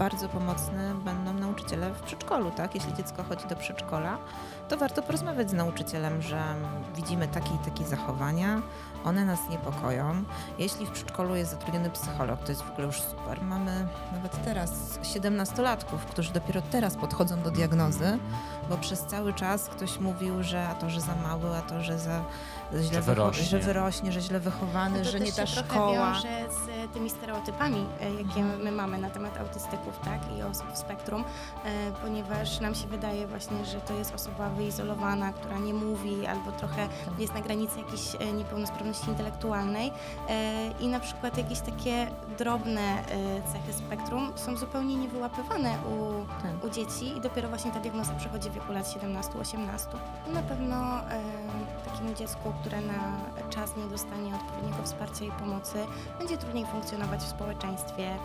bardzo pomocne będą nauczyciele w przedszkolu, tak? Jeśli dziecko chodzi do przedszkola, to warto porozmawiać z nauczycielem, że widzimy takie i takie zachowania, one nas niepokoją. Jeśli w przedszkolu jest zatrudniony psycholog, to jest w ogóle już super. Mamy nawet teraz 17-latków, którzy dopiero teraz podchodzą do diagnozy, bo przez cały czas ktoś mówił, że a to, że za mały, a to, że za źle Że wyrośnie. że wyrośnie, że źle wychowany, No To że też nie ta się trochę szkoła. wiąże z tymi stereotypami, e, jakie my mamy na temat autystyków tak, i osób w spektrum, e, ponieważ nam się wydaje właśnie, że to jest osoba wyizolowana, która nie mówi albo trochę jest na granicy jakiejś e, niepełnosprawności intelektualnej e, i na przykład jakieś takie drobne cechy spektrum są zupełnie niewyłapywane u, Tak. u dzieci i dopiero właśnie ta diagnoza przychodzi w wieku lat 17-18. No na pewno takiemu dziecku, które na czas nie dostanie odpowiedniego wsparcia i pomocy, będzie trudniej funkcjonować w społeczeństwie,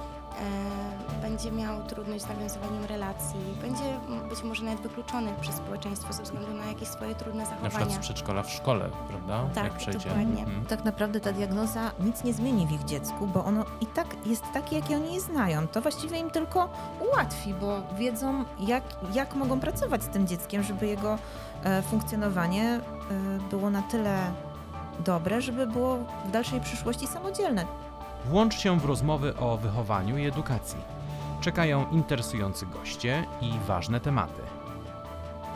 będzie miał trudność z nawiązywaniem relacji, będzie być może nawet wykluczony przez społeczeństwo ze względu na jakieś swoje trudne Na przykład z zachowania. przedszkola w szkole, prawda? Tak, Jak przejdzie. dokładnie. Mhm. Tak naprawdę ta diagnoza nic nie zmieni w ich dziecku, bo ono i tak jest takie, jakie oni je znają. To właściwie im tylko ułatwi, bo wiedzą, jak, jak mogą pracować z tym dzieckiem, żeby jego e, funkcjonowanie e, było na tyle dobre, żeby było w dalszej przyszłości samodzielne. Włącz się w rozmowy o wychowaniu i edukacji. Czekają interesujący goście i ważne tematy.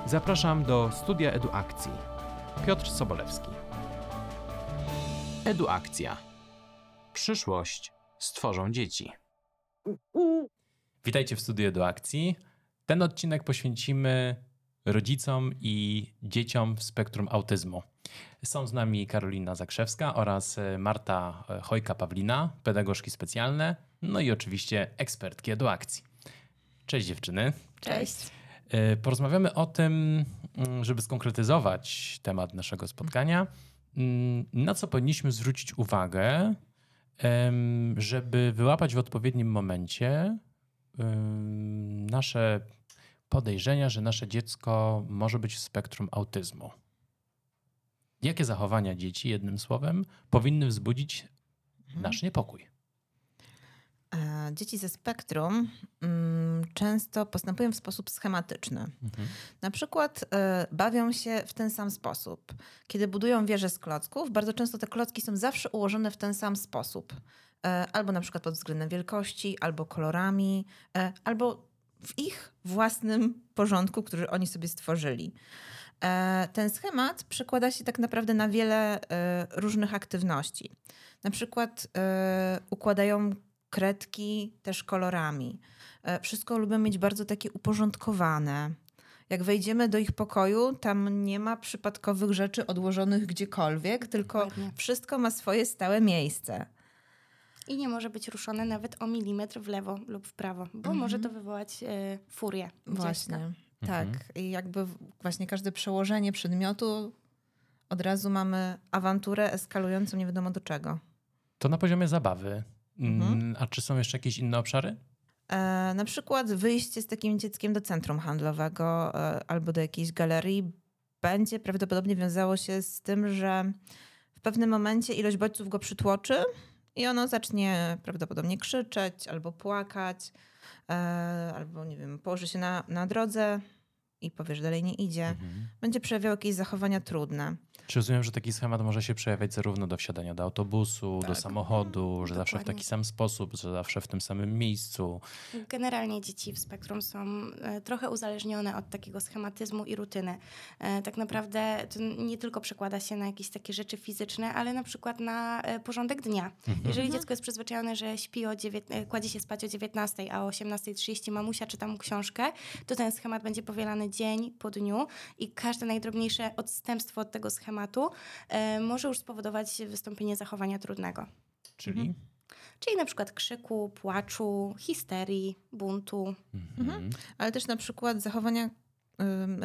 Zapraszam do studia Eduakcji. Piotr Sobolewski. Eduakcja. Przyszłość stworzą dzieci. Witajcie w studiu Eduakcji. Ten odcinek poświęcimy rodzicom i dzieciom w spektrum autyzmu. Są z nami Karolina Zakrzewska oraz e, Marta e, Chojka-Pawlina, pedagogzki specjalne, no i oczywiście ekspertki eduakcji. Cześć dziewczyny. Cześć. E, Porozmawiamy o tym, mm, żeby skonkretyzować temat naszego spotkania, mm, na co powinniśmy zwrócić uwagę, żeby wyłapać w odpowiednim momencie nasze podejrzenia, że nasze dziecko może być w spektrum autyzmu. Jakie zachowania dzieci, jednym słowem, powinny wzbudzić nasz niepokój? E, Dzieci ze spektrum mm, często postępują w sposób schematyczny. Mhm. Na przykład e, bawią się w ten sam sposób. Kiedy budują wieże z klocków, bardzo często te klocki są zawsze ułożone w ten sam sposób. E, albo na przykład pod względem wielkości, albo kolorami, albo w ich własnym porządku, który oni sobie stworzyli. E, ten schemat przekłada się tak naprawdę na wiele e, różnych aktywności. Na przykład e, układają kredki też kolorami. Wszystko lubią mieć bardzo takie uporządkowane. Jak wejdziemy do ich pokoju, tam nie ma przypadkowych rzeczy odłożonych gdziekolwiek, tylko Dokładnie. wszystko ma swoje stałe miejsce. I nie może być ruszone nawet o milimetr w lewo lub w prawo, bo Mhm. może to wywołać e, furię. u dziecka. Tak. Mhm. I jakby właśnie każde przełożenie przedmiotu od razu mamy awanturę eskalującą nie wiadomo do czego. To na poziomie zabawy. Mm, Mhm. A czy są jeszcze jakieś inne obszary? E, na przykład wyjście z takim dzieckiem do centrum handlowego e, albo do jakiejś galerii będzie prawdopodobnie wiązało się z tym, że w pewnym momencie ilość bodźców go przytłoczy i ono zacznie prawdopodobnie krzyczeć albo płakać, albo nie wiem, położy się na, na drodze i powie, że dalej nie idzie. Mhm. Będzie przejawiał jakieś zachowania trudne. Czy rozumiem, że taki schemat może się przejawiać zarówno do wsiadania do autobusu, do Tak. samochodu, że zawsze w Dokładnie. taki sam sposób, że zawsze w tym samym miejscu. Generalnie dzieci w spektrum są e, trochę uzależnione od takiego schematyzmu i rutyny. E, tak naprawdę to nie tylko przekłada się na jakieś takie rzeczy fizyczne, ale na przykład na e, porządek dnia. Jeżeli dziecko jest przyzwyczajone, że śpi o dziewię- kładzie się spać o 19, a o 18.30 mamusia czyta mu książkę, to ten schemat będzie powielany dzień po dniu i każde najdrobniejsze odstępstwo od tego schematu e, może już spowodować wystąpienie zachowania trudnego. Czyli? Mhm. Czyli na przykład krzyku, płaczu, histerii, buntu. Mhm. ale też na przykład zachowania,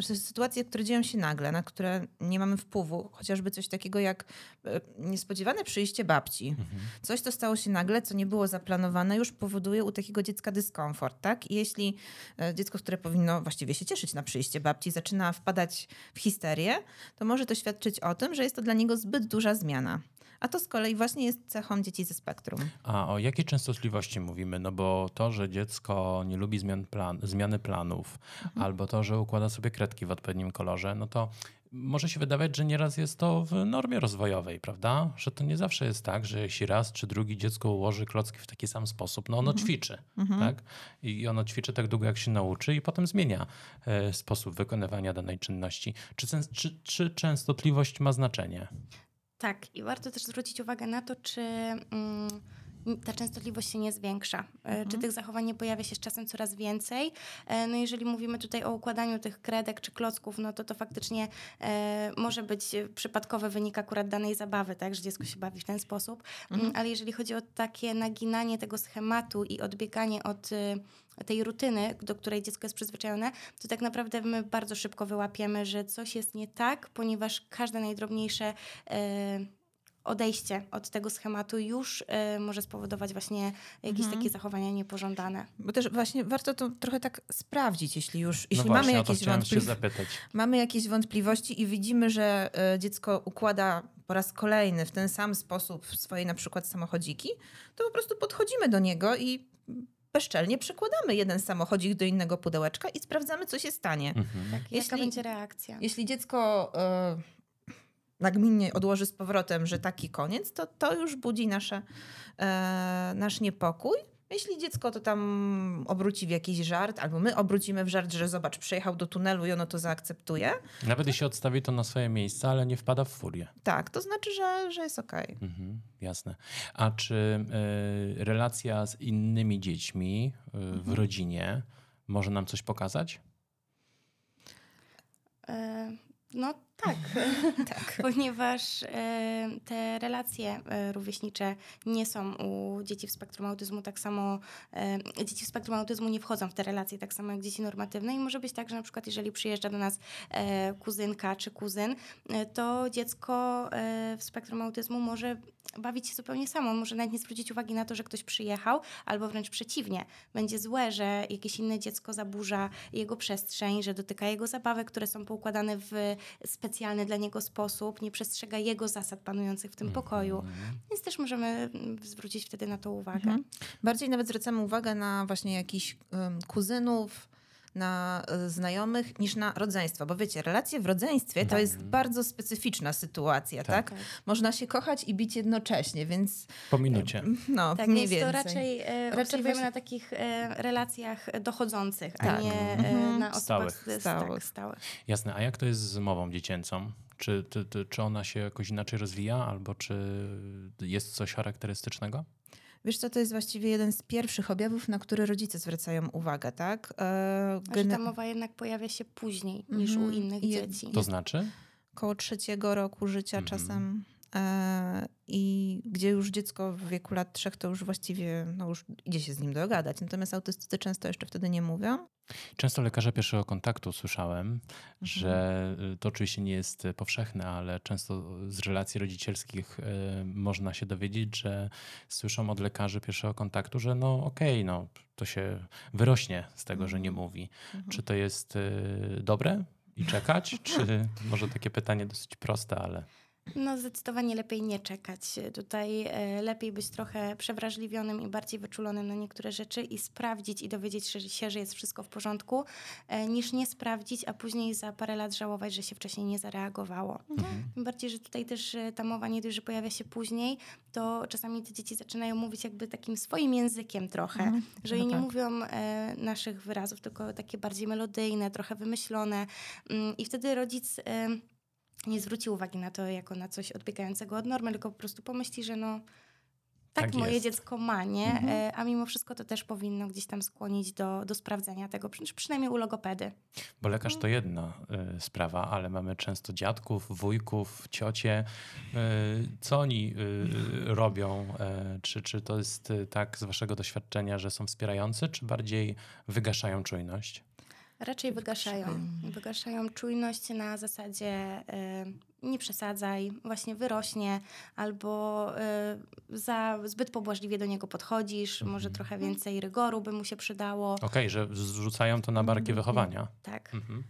sytuacje, które dzieją się nagle, na które nie mamy wpływu, chociażby coś takiego jak y, niespodziewane przyjście babci. Mhm. Coś, co stało się nagle, co nie było zaplanowane, już powoduje u takiego dziecka dyskomfort, tak? I jeśli e, dziecko, które powinno właściwie się cieszyć na przyjście babci, zaczyna wpadać w histerię, to może to świadczyć o tym, że jest to dla niego zbyt duża zmiana. A to z kolei właśnie jest cechą dzieci ze spektrum. A o jakiej częstotliwości mówimy? No bo to, że dziecko nie lubi zmian plan, zmiany planów, mhm. albo to, że układa sobie kredki w odpowiednim kolorze, no to może się wydawać, że nieraz jest to w normie rozwojowej, prawda? Że to nie zawsze jest tak, że jeśli raz czy drugi dziecko ułoży klocki w taki sam sposób, no ono mhm. ćwiczy, mhm. tak? I ono ćwiczy tak długo, jak się nauczy i potem zmienia e, sposób wykonywania danej czynności. Czy, czy, czy częstotliwość ma znaczenie? Tak, i warto też zwrócić uwagę na to, czy... Mm, ta częstotliwość się nie zwiększa. E, mhm. Czy tych zachowań nie pojawia się z czasem coraz więcej? E, no jeżeli mówimy tutaj o układaniu tych kredek czy klocków, no to to faktycznie e, może być przypadkowy wynik akurat danej zabawy, tak, że dziecko się bawi w ten sposób. Mm, mhm. Ale jeżeli chodzi o takie naginanie tego schematu i odbieganie od tej rutyny, do której dziecko jest przyzwyczajone, to tak naprawdę my bardzo szybko wyłapiemy, że coś jest nie tak, ponieważ każde najdrobniejsze odejście od tego schematu już y, może spowodować właśnie jakieś mhm. takie zachowania niepożądane. Bo też właśnie warto to trochę tak sprawdzić, jeśli już no jeśli właśnie, mamy, jakieś wątpliwości, mamy jakieś wątpliwości i widzimy, że y, dziecko układa po raz kolejny w ten sam sposób swoje na przykład samochodziki, to po prostu podchodzimy do niego i bezczelnie przekładamy jeden samochodzik do innego pudełeczka i sprawdzamy, co się stanie. Mhm. Tak, jeśli, jaka będzie reakcja? Jeśli dziecko y, nagminnie odłoży z powrotem, że taki koniec, to to już budzi nasze, e, nasz niepokój. Jeśli dziecko to tam obróci w jakiś żart, albo my obrócimy w żart, że zobacz, przejechał do tunelu i ono to zaakceptuje. Nawet jeśli odstawi to na swoje miejsce, ale nie wpada w furię. Tak, to znaczy, że, że jest okej. Okay. Mhm, jasne. A czy y, relacja z innymi dziećmi y, w mhm. rodzinie może nam coś pokazać? No tak, tak. ponieważ y, te relacje y, rówieśnicze nie są u dzieci w spektrum autyzmu tak samo, y, dzieci w spektrum autyzmu nie wchodzą w te relacje tak samo jak dzieci normatywne i może być tak, że na przykład jeżeli przyjeżdża do nas kuzynka czy kuzyn, to dziecko w spektrum autyzmu może bawić się zupełnie samo, może nawet nie zwrócić uwagi na to, że ktoś przyjechał, albo wręcz przeciwnie, będzie złe, że jakieś inne dziecko zaburza jego przestrzeń, że dotyka jego zabawek, które są poukładane w specjalny dla niego sposób, nie przestrzega jego zasad panujących w tym mhm. pokoju. Więc też możemy mm, zwrócić wtedy na to uwagę. Mhm. Bardziej nawet zwracamy uwagę na właśnie jakichś um, kuzynów, na e, znajomych niż na rodzeństwo. Bo wiecie, relacje w rodzeństwie to tak. jest bardzo specyficzna sytuacja, tak. tak? Można się kochać i bić jednocześnie, więc... Po minucie. No, tak, mniej więcej. to raczej, e, raczej właśnie... na takich e, relacjach dochodzących, tak. a nie mhm. na osobach stałych. stałych. Tak, stałych. Jasne, a jak to jest z mową dziecięcą? Czy, ty, ty, czy ona się jakoś inaczej rozwija, albo czy jest coś charakterystycznego? Wiesz co, to jest właściwie jeden z pierwszych objawów, na które rodzice zwracają uwagę, tak? E, Gene... ta mowa jednak pojawia się później mm -hmm. niż u mhm. innych dzieci. To znaczy? Koło trzeciego roku życia mm -hmm. czasem. E, I gdzie już dziecko w wieku lat trzech to już właściwie no już idzie się z nim dogadać. Natomiast autystycy często jeszcze wtedy nie mówią. Często lekarze pierwszego kontaktu słyszałem, mhm. że y, to oczywiście nie jest powszechne, ale często z relacji rodzicielskich y, można się dowiedzieć, że słyszą od lekarzy pierwszego kontaktu, że no okej, okay, no to się wyrośnie z tego, że nie mhm. mówi. Mhm. Czy to jest y, dobre i czekać? Czy może takie pytanie dosyć proste, ale... No, zdecydowanie lepiej nie czekać. Tutaj e, lepiej być trochę przewrażliwionym i bardziej wyczulonym na niektóre rzeczy i sprawdzić i dowiedzieć się, że jest wszystko w porządku, e, niż nie sprawdzić, a później za parę lat żałować, że się wcześniej nie zareagowało. Mhm. Tym bardziej, że tutaj też e, ta mowa nie dość, że pojawia się później, to czasami te dzieci zaczynają mówić jakby takim swoim językiem trochę, mhm. że no nie tak. mówią naszych wyrazów, tylko takie bardziej melodyjne, trochę wymyślone mm, i wtedy rodzic nie zwróci uwagi na to jako na coś odbiegającego od normy, tylko po prostu pomyśli, że no tak, tak moje jest. dziecko ma, nie? Mhm. E, a mimo wszystko to też powinno gdzieś tam skłonić do, do sprawdzenia tego, przynajmniej u logopedy. Bo lekarz to jedna y, sprawa, ale mamy często dziadków, wujków, ciocie. Y, co oni y, robią? czy, czy to jest tak z waszego doświadczenia, że są wspierający, czy bardziej wygaszają czujność? Raczej wygaszają. Wygaszają czujność na zasadzie y, nie przesadzaj, właśnie wyrośnie, albo y, za zbyt pobłażliwie do niego podchodzisz, mhm. może trochę więcej rygoru by mu się przydało. Okej, okay, że zrzucają to na barki mhm. wychowania. Tak. Mhm.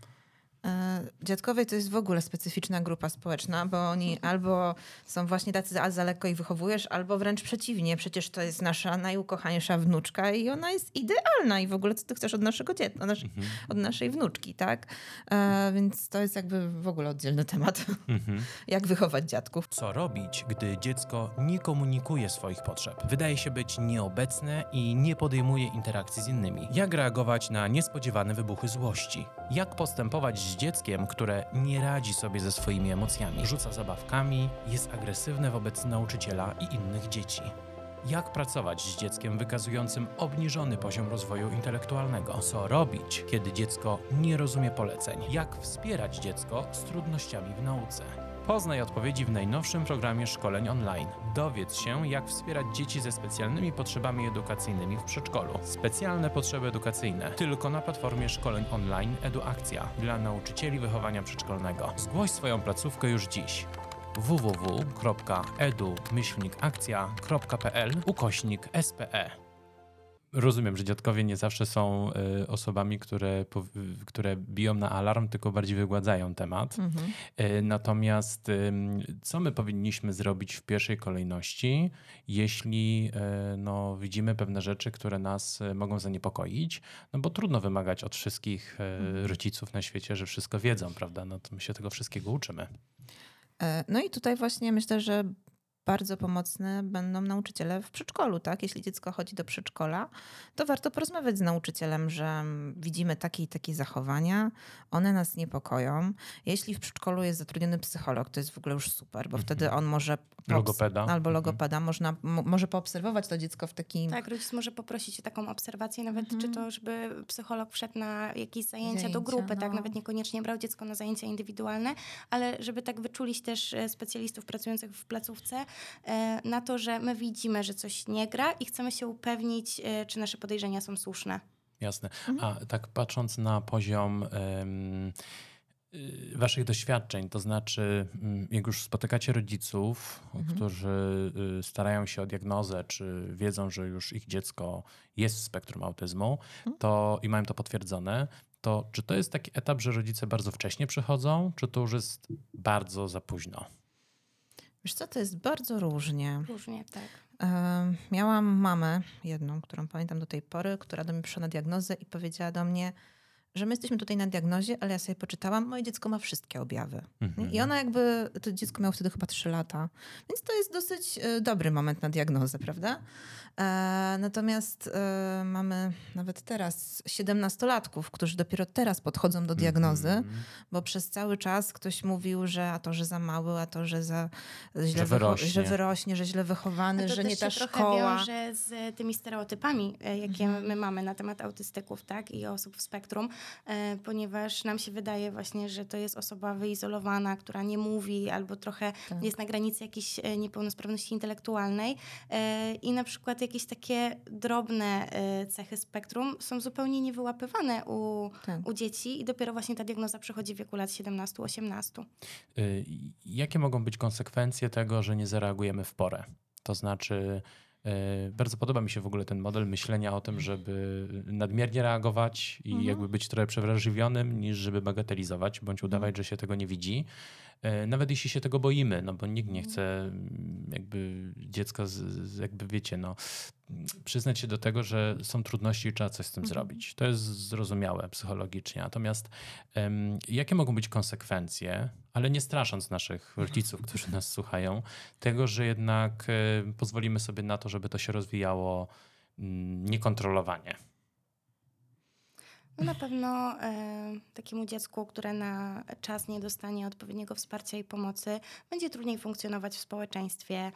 E, dziadkowie to jest w ogóle specyficzna grupa społeczna, bo oni albo są właśnie tacy, a za lekko ich wychowujesz, albo wręcz przeciwnie. Przecież to jest nasza najukochańsza wnuczka i ona jest idealna i w ogóle co ty chcesz od naszego dziecka, od, naszej, mhm. od naszej wnuczki, tak? E, więc to jest jakby w ogóle oddzielny temat. Mhm. Jak wychować dziadków. Co robić, gdy dziecko nie komunikuje swoich potrzeb? Wydaje się być nieobecne i nie podejmuje interakcji z innymi. Jak reagować na niespodziewane wybuchy złości? Jak postępować z dzieckiem, które nie radzi sobie ze swoimi emocjami, rzuca zabawkami, jest agresywne wobec nauczyciela i innych dzieci. Jak pracować z dzieckiem wykazującym obniżony poziom rozwoju intelektualnego? Co robić, kiedy dziecko nie rozumie poleceń? Jak wspierać dziecko z trudnościami w nauce? Poznaj odpowiedzi w najnowszym programie szkoleń online. Dowiedz się, jak wspierać dzieci ze specjalnymi potrzebami edukacyjnymi w przedszkolu. Specjalne potrzeby edukacyjne tylko na platformie szkoleń online EduAkcja dla nauczycieli wychowania przedszkolnego. Zgłoś swoją placówkę już dziś www.edu-akcja.pl ukośnik SPE. Rozumiem, że dziadkowie nie zawsze są y, osobami, które, które biją na alarm, tylko bardziej wygładzają temat. Mhm. Y, natomiast y, co my powinniśmy zrobić w pierwszej kolejności, jeśli y, no, widzimy pewne rzeczy, które nas y, mogą zaniepokoić? No bo trudno wymagać od wszystkich y, mhm. rodziców na świecie, że wszystko wiedzą, prawda? No to my się tego wszystkiego uczymy. E, no i tutaj właśnie myślę, że bardzo pomocne będą nauczyciele w przedszkolu, tak? Jeśli dziecko chodzi do przedszkola, to warto porozmawiać z nauczycielem, że widzimy takie i takie zachowania, one nas niepokoją. Jeśli w przedszkolu jest zatrudniony psycholog, to jest w ogóle już super, bo wtedy mhm. on może logopeda. albo mhm. logopeda, można, może poobserwować to dziecko w takim... Tak, rodzic może poprosić o taką obserwację, nawet czy to, żeby psycholog wszedł na jakieś zajęcia, zajęcia do grupy, tak? no. tak? Nawet niekoniecznie brał dziecko na zajęcia indywidualne, ale żeby tak wyczulić też e, specjalistów pracujących w placówce, na to, że my widzimy, że coś nie gra i chcemy się upewnić, e, czy nasze podejrzenia są słuszne. Jasne. Mhm. A tak patrząc na poziom um, waszych doświadczeń, to znaczy mm, jak już spotykacie rodziców, mhm. którzy y, starają się o diagnozę, czy wiedzą, że już ich dziecko jest w spektrum autyzmu, mhm. to i mają to potwierdzone, to czy to jest taki etap, że rodzice bardzo wcześnie przychodzą, czy to już jest bardzo za późno? Wiesz co, to jest bardzo różnie. Różnie, tak. miałam mamę, jedną, którą pamiętam do tej pory, która do mnie przyszła na diagnozę i powiedziała do mnie, że my jesteśmy tutaj na diagnozie, ale ja sobie poczytałam, moje dziecko ma wszystkie objawy. Mhm. I ona jakby, to dziecko miało wtedy chyba 3 lata, więc to jest dosyć e, dobry moment na diagnozę, prawda? E, natomiast e, mamy nawet teraz 17-latków, którzy dopiero teraz podchodzą do diagnozy, -hmm. bo przez cały czas ktoś mówił, że a to, że za mały, a to, że za źle że wyrośnie, że, wyrośnie, że źle wychowany, że nie ta szkoła. To trochę wiąże z tymi stereotypami, e, jakie -hmm. my mamy na temat autystyków tak, i osób w spektrum, ponieważ nam się wydaje właśnie, że to jest osoba wyizolowana, która nie mówi albo trochę tak. jest na granicy jakiejś e, niepełnosprawności intelektualnej i na przykład jakieś takie drobne cechy spektrum są zupełnie niewyłapywane u, tak. u dzieci i dopiero właśnie ta diagnoza przychodzi w wieku lat 17-18. Y, jakie mogą być konsekwencje tego, że nie zareagujemy w porę? To znaczy, bardzo podoba mi się w ogóle ten model myślenia o tym, żeby nadmiernie reagować i mhm. jakby być trochę przewrażliwionym, niż żeby bagatelizować bądź udawać, mhm. że się tego nie widzi. E, nawet jeśli się tego boimy, no bo nikt nie chce mm, jakby dziecka, z, jakby wiecie, no, przyznać się do tego, że są trudności i trzeba coś z tym mhm. zrobić. To jest zrozumiałe psychologicznie. Natomiast um, jakie mogą być konsekwencje, ale nie strasząc naszych rodziców, którzy nas słuchają, tego, że jednak y, pozwolimy sobie na to, żeby to się rozwijało y, niekontrolowanie? No na pewno e, takiemu dziecku, które na czas nie dostanie odpowiedniego wsparcia i pomocy, będzie trudniej funkcjonować w społeczeństwie,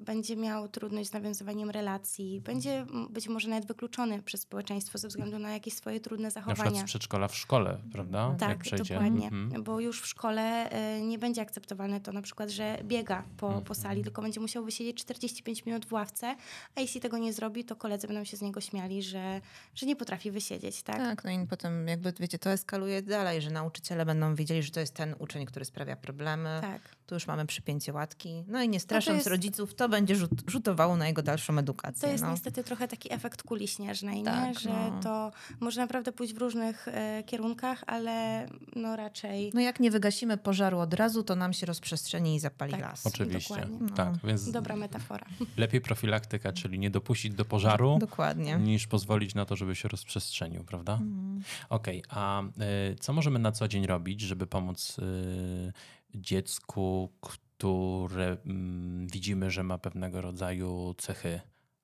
będzie miał trudność z nawiązywaniem relacji, będzie być może nawet wykluczony przez społeczeństwo ze względu na jakieś swoje trudne zachowania. Na przykład z przedszkola w szkole, prawda? Tak, dokładnie, mhm. bo już w szkole e, nie będzie akceptowalne to na przykład, że biega po, mhm. po sali, tylko będzie musiał wysiedzieć 45 minut w ławce, a jeśli tego nie zrobi, to koledzy będą się z niego śmiali, że, że nie potrafi wysiedzieć, tak? Tak, no i potem jakby, wiecie, to eskaluje dalej, że nauczyciele będą wiedzieli, że to jest ten uczeń, który sprawia problemy. Tak. Tu już mamy przypięcie łatki, no i nie strasznie zapraszając jest- rodziców, to będzie rzut, rzutowało na jego dalszą edukację. To jest no. niestety trochę taki efekt kuli śnieżnej, nie? Tak, że no. to może naprawdę pójść w różnych e, kierunkach, ale no raczej No jak nie wygasimy pożaru od razu, to nam się rozprzestrzeni i zapali Tak. las. Oczywiście. Dokładnie. No. Tak, więc dobra metafora. lepiej profilaktyka, czyli nie dopuścić do pożaru, Dokładnie. niż pozwolić na to, żeby się rozprzestrzenił, prawda? Mhm. Okej, a y, co możemy na co dzień robić, żeby pomóc y, dziecku, które mm, widzimy, że ma pewnego rodzaju cechy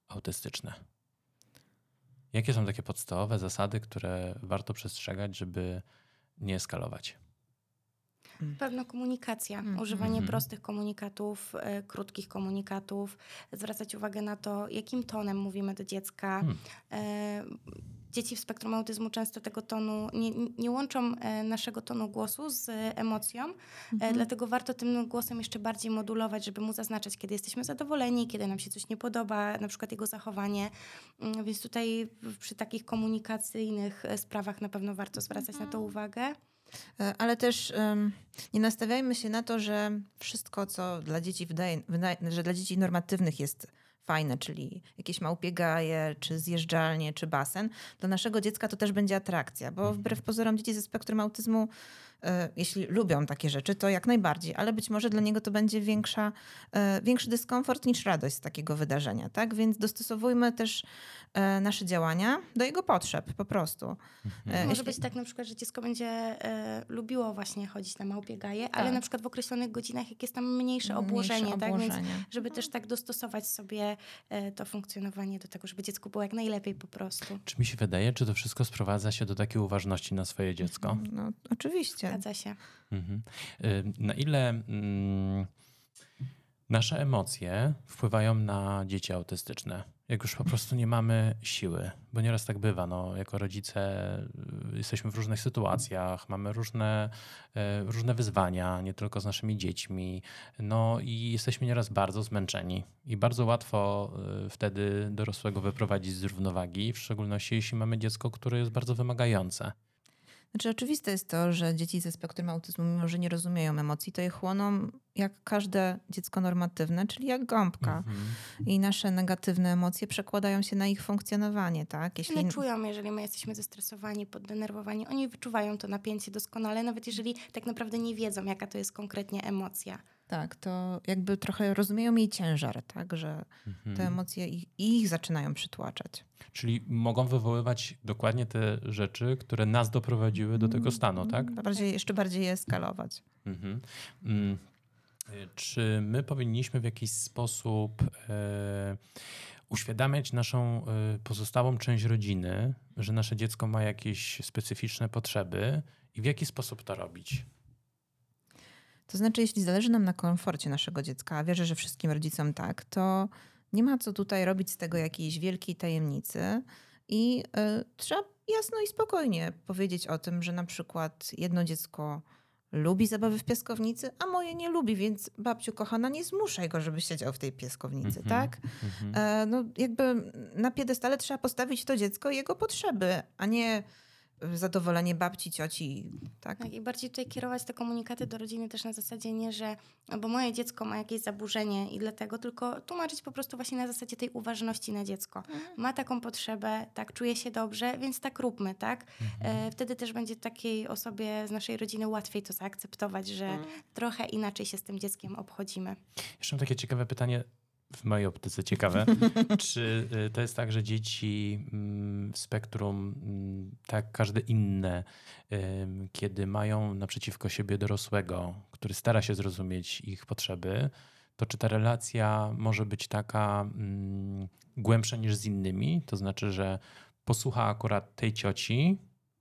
autystyczne? Jakie są takie podstawowe zasady, które warto przestrzegać, żeby nie eskalować? Pewna komunikacja, Mhm. używanie Mhm. prostych komunikatów, e, krótkich komunikatów, zwracać uwagę na to, jakim tonem mówimy do dziecka. Hmm. E, dzieci w spektrum autyzmu często tego tonu nie, nie łączą e, naszego tonu głosu z e, emocją, e, Mhm. dlatego warto tym głosem jeszcze bardziej modulować, żeby mu zaznaczać, kiedy jesteśmy zadowoleni, kiedy nam się coś nie podoba, na przykład jego zachowanie. Mm, Więc tutaj przy takich komunikacyjnych sprawach na pewno warto zwracać na to uwagę. E, Ale też em, nie nastawiajmy się na to, że wszystko, co dla dzieci wydaje, wydaje, że dla dzieci normatywnych jest fajne, czyli jakieś małpiegaje, czy zjeżdżalnie, czy basen, dla naszego dziecka to też będzie atrakcja, bo wbrew pozorom dzieci ze spektrum autyzmu, jeśli lubią takie rzeczy, to jak najbardziej, ale być może dla niego to będzie większa, e, większy dyskomfort niż radość z takiego wydarzenia, tak? Więc dostosowujmy też e, nasze działania do jego potrzeb, po prostu. E, Może być tak na przykład, że dziecko będzie e, lubiło właśnie chodzić na małpie gaje, ale Tak. na przykład w określonych godzinach, jak jest tam mniejsze Mniejsze obłożenie, tak? Więc żeby też tak dostosować sobie e, to funkcjonowanie do tego, żeby dziecku było jak najlepiej po prostu. Czy mi się wydaje, czy to wszystko sprowadza się do takiej uważności na swoje dziecko? No, oczywiście. Zgadza się. Mhm. Y, Na ile mm, nasze emocje wpływają na dzieci autystyczne? Jak już po prostu nie mamy siły, bo nieraz tak bywa. No, jako rodzice y, jesteśmy w różnych sytuacjach, mamy różne, y, różne wyzwania, nie tylko z naszymi dziećmi. No i jesteśmy nieraz bardzo zmęczeni i bardzo łatwo wtedy dorosłego wyprowadzić z równowagi, w szczególności jeśli mamy dziecko, które jest bardzo wymagające. Znaczy, oczywiste jest to, że dzieci ze spektrum autyzmu, mimo że nie rozumieją emocji, to je chłoną jak każde dziecko normatywne, czyli jak gąbka. Mhm. I nasze negatywne emocje przekładają się na ich funkcjonowanie, tak? Jeśli One czują, jeżeli my jesteśmy zestresowani, poddenerwowani, oni wyczuwają to napięcie doskonale, nawet jeżeli tak naprawdę nie wiedzą, jaka to jest konkretnie emocja. Tak, to jakby trochę rozumieją jej ciężar, tak? Że Mhm. te emocje ich, ich zaczynają przytłaczać. Czyli mogą wywoływać dokładnie te rzeczy, które nas doprowadziły do tego stanu, tak? Bardziej, jeszcze bardziej je eskalować. Mhm. Mm. Czy my powinniśmy w jakiś sposób e, uświadamiać naszą e, pozostałą część rodziny, że nasze dziecko ma jakieś specyficzne potrzeby i w jaki sposób to robić? To znaczy, jeśli zależy nam na komforcie naszego dziecka, a wierzę, że wszystkim rodzicom tak, to nie ma co tutaj robić z tego jakiejś wielkiej tajemnicy i y, trzeba jasno i spokojnie powiedzieć o tym, że na przykład jedno dziecko lubi zabawy w piaskownicy, a moje nie lubi, więc babciu kochana, nie zmuszaj go, żeby siedział w tej piaskownicy, Mhm. tak? Mhm. E, no jakby na piedestale trzeba postawić to dziecko i jego potrzeby, a nie zadowolenie babci, cioci, tak? Tak, I bardziej tutaj kierować te komunikaty do rodziny też na zasadzie nie, że bo moje dziecko ma jakieś zaburzenie i dlatego, tylko tłumaczyć po prostu właśnie na zasadzie tej uważności na dziecko. Ma taką potrzebę, tak, czuje się dobrze, więc tak róbmy, tak? E, wtedy też będzie takiej osobie z naszej rodziny łatwiej to zaakceptować, że trochę inaczej się z tym dzieckiem obchodzimy. Jeszcze mam takie ciekawe pytanie, w mojej optyce ciekawe. Czy y, to jest tak, że dzieci mm, w spektrum, mm, tak każde inne, kiedy mają naprzeciwko siebie dorosłego, który stara się zrozumieć ich potrzeby, to czy ta relacja może być taka mm, głębsza niż z innymi? To znaczy, że posłucha akurat tej cioci,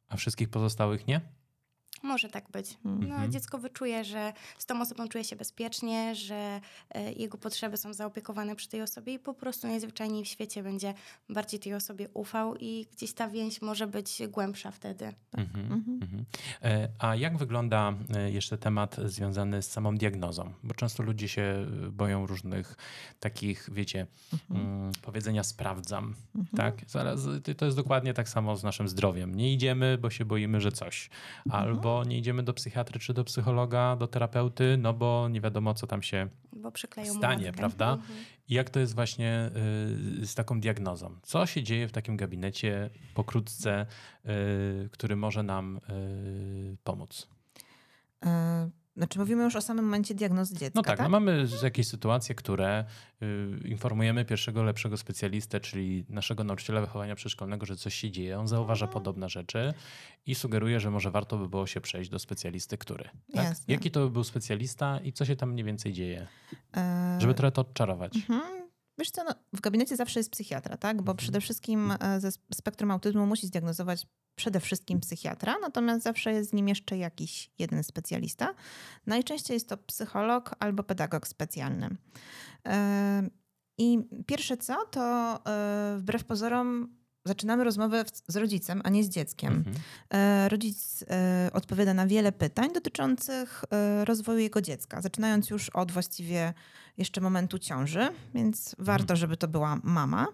a wszystkich pozostałych nie? Może tak być. Mhm. No, dziecko wyczuje, że z tą osobą czuje się bezpiecznie, że e, jego potrzeby są zaopiekowane przy tej osobie i po prostu najzwyczajniej w świecie będzie bardziej tej osobie ufał i gdzieś ta więź może być głębsza wtedy. Mhm, Mhm. mhm. E, A jak wygląda e, jeszcze temat związany z samą diagnozą? Bo często ludzie się boją różnych takich, wiecie, mm, powiedzenia sprawdzam. Tak? Zaraz, to jest dokładnie tak samo z naszym zdrowiem. Nie idziemy, bo się boimy, że coś. Albo bo nie idziemy do psychiatry czy do psychologa, do terapeuty, no bo nie wiadomo, co tam się stanie, młotkę. prawda? Mhm. I jak to jest właśnie y, z taką diagnozą? Co się dzieje w takim gabinecie pokrótce, y, który może nam y, pomóc? Znaczy mówimy już o samym momencie diagnozy dziecka, No tak, tak? no mamy jakieś sytuacje, które y, informujemy pierwszego lepszego specjalistę, czyli naszego nauczyciela wychowania przedszkolnego, że coś się dzieje, on zauważa Mhm. podobne rzeczy i sugeruje, że może warto by było się przejść do specjalisty, który. Tak? Jaki to by był specjalista i co się tam mniej więcej dzieje? E, Żeby trochę to odczarować. Mhm. Wiesz co, no, w gabinecie zawsze jest psychiatra, tak? Bo Mhm. przede wszystkim e, ze sp- spektrum autyzmu musi zdiagnozować przede wszystkim psychiatra, natomiast zawsze jest z nim jeszcze jakiś jeden specjalista. Najczęściej jest to psycholog albo pedagog specjalny. E, I pierwsze co, to e, wbrew pozorom zaczynamy rozmowę z rodzicem, a nie z dzieckiem. Mhm. E, Rodzic e, odpowiada na wiele pytań dotyczących e, rozwoju jego dziecka, zaczynając już od właściwie jeszcze momentu ciąży, więc warto, żeby to była mama.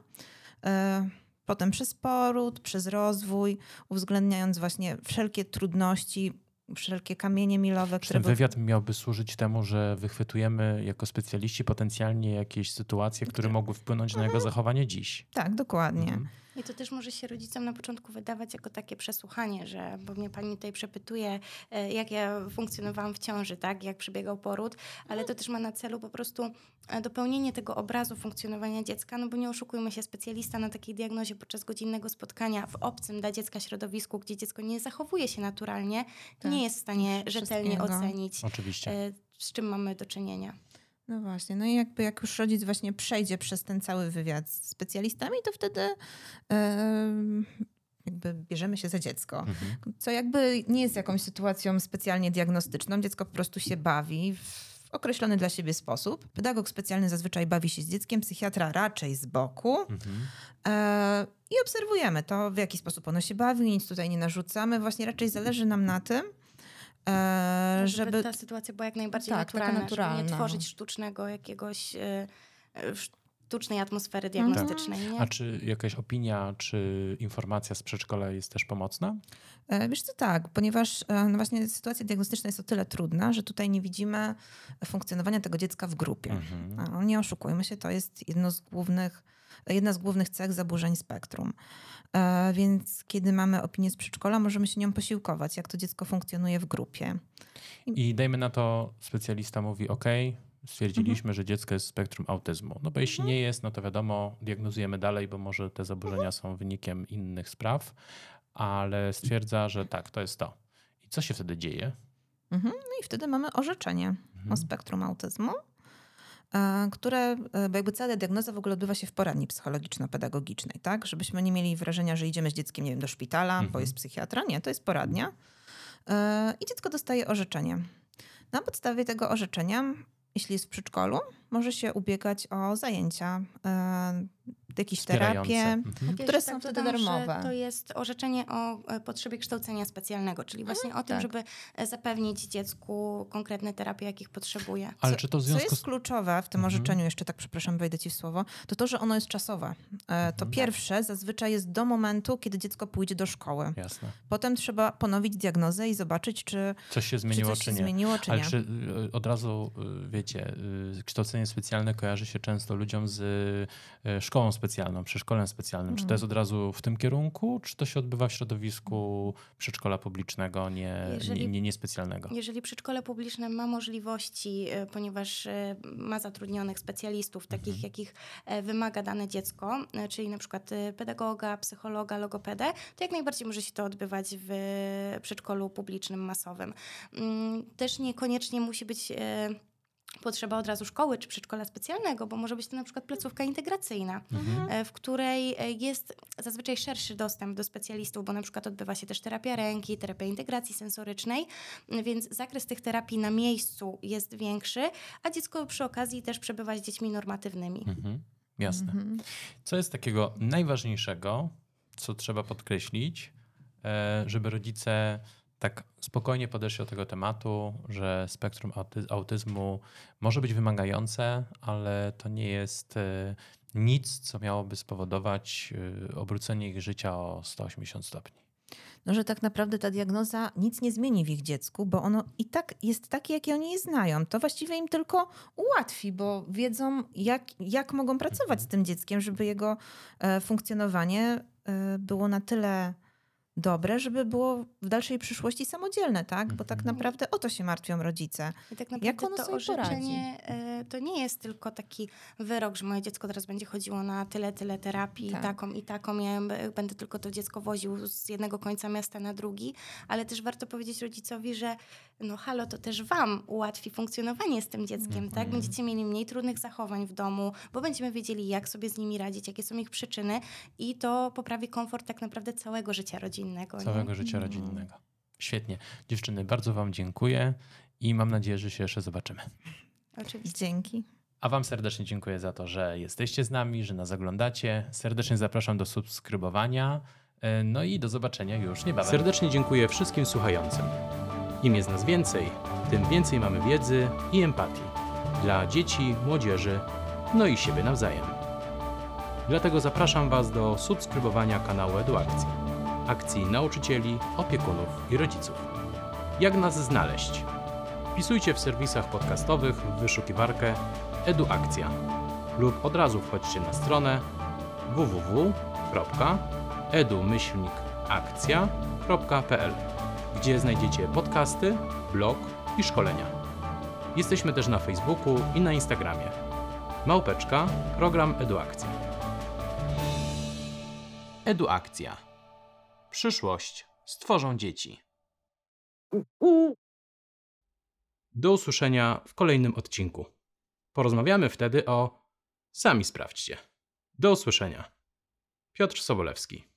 Potem przez poród, przez rozwój, uwzględniając właśnie wszelkie trudności, wszelkie kamienie milowe, Czy ten wywiad miałby służyć temu, że wychwytujemy jako specjaliści potencjalnie jakieś sytuacje, które mogły wpłynąć na jego zachowanie dziś? Tak, dokładnie. Mhm. I to też może się rodzicom na początku wydawać jako takie przesłuchanie, że, bo mnie pani tutaj przepytuje, e, jak ja funkcjonowałam w ciąży, tak, jak przebiegał poród, ale to też ma na celu po prostu e, dopełnienie tego obrazu funkcjonowania dziecka, no bo nie oszukujmy się, specjalista na takiej diagnozie podczas godzinnego spotkania w obcym dla dziecka środowisku, gdzie dziecko nie zachowuje się naturalnie, Tak, nie jest w stanie rzetelnie ocenić, Oczywiście. e, z czym mamy do czynienia. No właśnie, no i jakby jak już rodzic właśnie przejdzie przez ten cały wywiad z specjalistami, to wtedy em, jakby bierzemy się za dziecko. Mhm. Co jakby nie jest jakąś sytuacją specjalnie diagnostyczną. Dziecko po prostu się bawi w określony dla siebie sposób. Pedagog specjalny zazwyczaj bawi się z dzieckiem, psychiatra raczej z boku. Mhm. E, I obserwujemy to, w jaki sposób ono się bawi, nic tutaj nie narzucamy. Właśnie raczej zależy nam na tym, żeby, żeby... ta sytuacja była jak najbardziej Tak, taka naturalna, żeby naturalna. nie tworzyć sztucznego jakiegoś e, e, sztucznej atmosfery diagnostycznej. Nie? A czy jakaś opinia, czy informacja z przedszkola jest też pomocna? E, Wiesz co, tak, ponieważ e, no właśnie sytuacja diagnostyczna jest o tyle trudna, że tutaj nie widzimy funkcjonowania tego dziecka w grupie. Mhm. No, nie oszukujmy się, to jest jedno z głównych, jedna z głównych cech zaburzeń spektrum. E, więc kiedy mamy opinię z przedszkola, możemy się nią posiłkować, jak to dziecko funkcjonuje w grupie. I dajmy na to, specjalista mówi: OK, stwierdziliśmy, Mhm. że dziecko jest spektrum autyzmu. No bo jeśli nie jest, no to wiadomo, diagnozujemy dalej, bo może te zaburzenia Mhm. są wynikiem innych spraw, ale stwierdza, że tak, to jest to. I co się wtedy dzieje? Mhm. No i wtedy mamy orzeczenie o Mhm. spektrum autyzmu, które, e, bo jakby cała diagnoza w ogóle odbywa się w poradni psychologiczno-pedagogicznej, tak? Żebyśmy nie mieli wrażenia, że idziemy z dzieckiem, nie wiem, do szpitala, bo Mhm. jest psychiatra. Nie, to jest poradnia. E, I dziecko dostaje orzeczenie. Na podstawie tego orzeczenia, jeśli jest w przedszkolu, może się ubiegać o zajęcia, e, jakieś terapie. Mhm. Które są wtedy dodam, że darmowe. To jest orzeczenie o e, potrzebie kształcenia specjalnego, czyli właśnie o tym, tak. żeby e, zapewnić dziecku konkretne terapie, jakich potrzebuje. Ale Co- czy to w Co związku jest z. kluczowe w tym Mhm. orzeczeniu, jeszcze tak przepraszam, wejdę ci w słowo, to to, że ono jest czasowe. E, To Mhm. pierwsze zazwyczaj jest do momentu, kiedy dziecko pójdzie do szkoły. Jasne. Potem trzeba ponowić diagnozę i zobaczyć, czy, Coś się czy zmieniło, coś czy się nie. zmieniło, czy Ale nie. czy od razu, wiecie, kształcenie specjalne kojarzy się często ludziom z szkołą specjalną, przedszkolem specjalnym. Czy to Mhm. jest od razu w tym kierunku, czy to się odbywa w środowisku przedszkola publicznego, nie, Jeżeli- nie, nie, specjalnego? Jeżeli przedszkole publiczne ma możliwości, e, ponieważ e, ma zatrudnionych specjalistów, takich Mhm. jakich e, wymaga dane dziecko, czyli na przykład pedagoga, psychologa, logopedę, to jak najbardziej może się to odbywać w przedszkolu publicznym, masowym. Mm, Też niekoniecznie musi być potrzeba od razu szkoły czy przedszkola specjalnego, bo może być to na przykład placówka integracyjna. Mhm. e, w której e, jest zazwyczaj szerszy dostęp do specjalistów, bo na przykład odbywa się też terapia ręki, terapia integracji sensorycznej, więc zakres tych terapii na miejscu jest większy, a dziecko przy okazji też przebywa z dziećmi normatywnymi. Mhm. Jasne. Mhm. Co jest takiego najważniejszego, co trzeba podkreślić, e, żeby rodzice tak spokojnie podeszli do tego tematu, że spektrum auty- autyzmu może być wymagające, ale to nie jest e, nic, co miałoby spowodować e, obrócenie ich życia o 180 stopni. No, że tak naprawdę ta diagnoza nic nie zmieni w ich dziecku, bo ono i tak jest takie, jakie oni je znają. To właściwie im tylko ułatwi, bo wiedzą, jak, jak mogą pracować z tym dzieckiem, żeby jego e, funkcjonowanie e, było na tyle dobre, żeby było w dalszej przyszłości samodzielne, tak? Bo tak Mhm. naprawdę o to się martwią rodzice. I tak naprawdę Jak ono to sobie orzeczenie e, to nie jest tylko taki wyrok, że moje dziecko teraz będzie chodziło na tyle, tyle terapii, Tak. taką i taką. Ja będę tylko to dziecko woził z jednego końca miasta na drugi, ale też warto powiedzieć rodzicowi, że no halo, to też wam ułatwi funkcjonowanie z tym dzieckiem, tak? Będziecie mieli mniej trudnych zachowań w domu, bo będziemy wiedzieli, jak sobie z nimi radzić, jakie są ich przyczyny i to poprawi komfort tak naprawdę całego życia rodzinnego. nie? Całego życia rodzinnego. Świetnie. Dziewczyny, bardzo Wam dziękuję i mam nadzieję, że się jeszcze zobaczymy. Oczywiście. Dzięki. A Wam serdecznie dziękuję za to, że jesteście z nami, że nas oglądacie. Serdecznie zapraszam do subskrybowania. E, No i do zobaczenia już niebawem. Serdecznie dziękuję wszystkim słuchającym. Im jest nas więcej, tym więcej mamy wiedzy i empatii dla dzieci, młodzieży, no i siebie nawzajem. Dlatego zapraszam Was do subskrybowania kanału Eduakcji, akcji nauczycieli, opiekunów i rodziców. Jak nas znaleźć? Wpisujcie w serwisach podcastowych w wyszukiwarkę Eduakcja lub od razu wchodźcie na stronę www.edu-akcja.pl gdzie znajdziecie podcasty, blog i szkolenia. Jesteśmy też na Facebooku i na Instagramie. Małpeczka, program Eduakcja. Eduakcja. Przyszłość stworzą dzieci. Do usłyszenia w kolejnym odcinku. Porozmawiamy wtedy o. Sami sprawdźcie. Do usłyszenia. Piotr Sobolewski.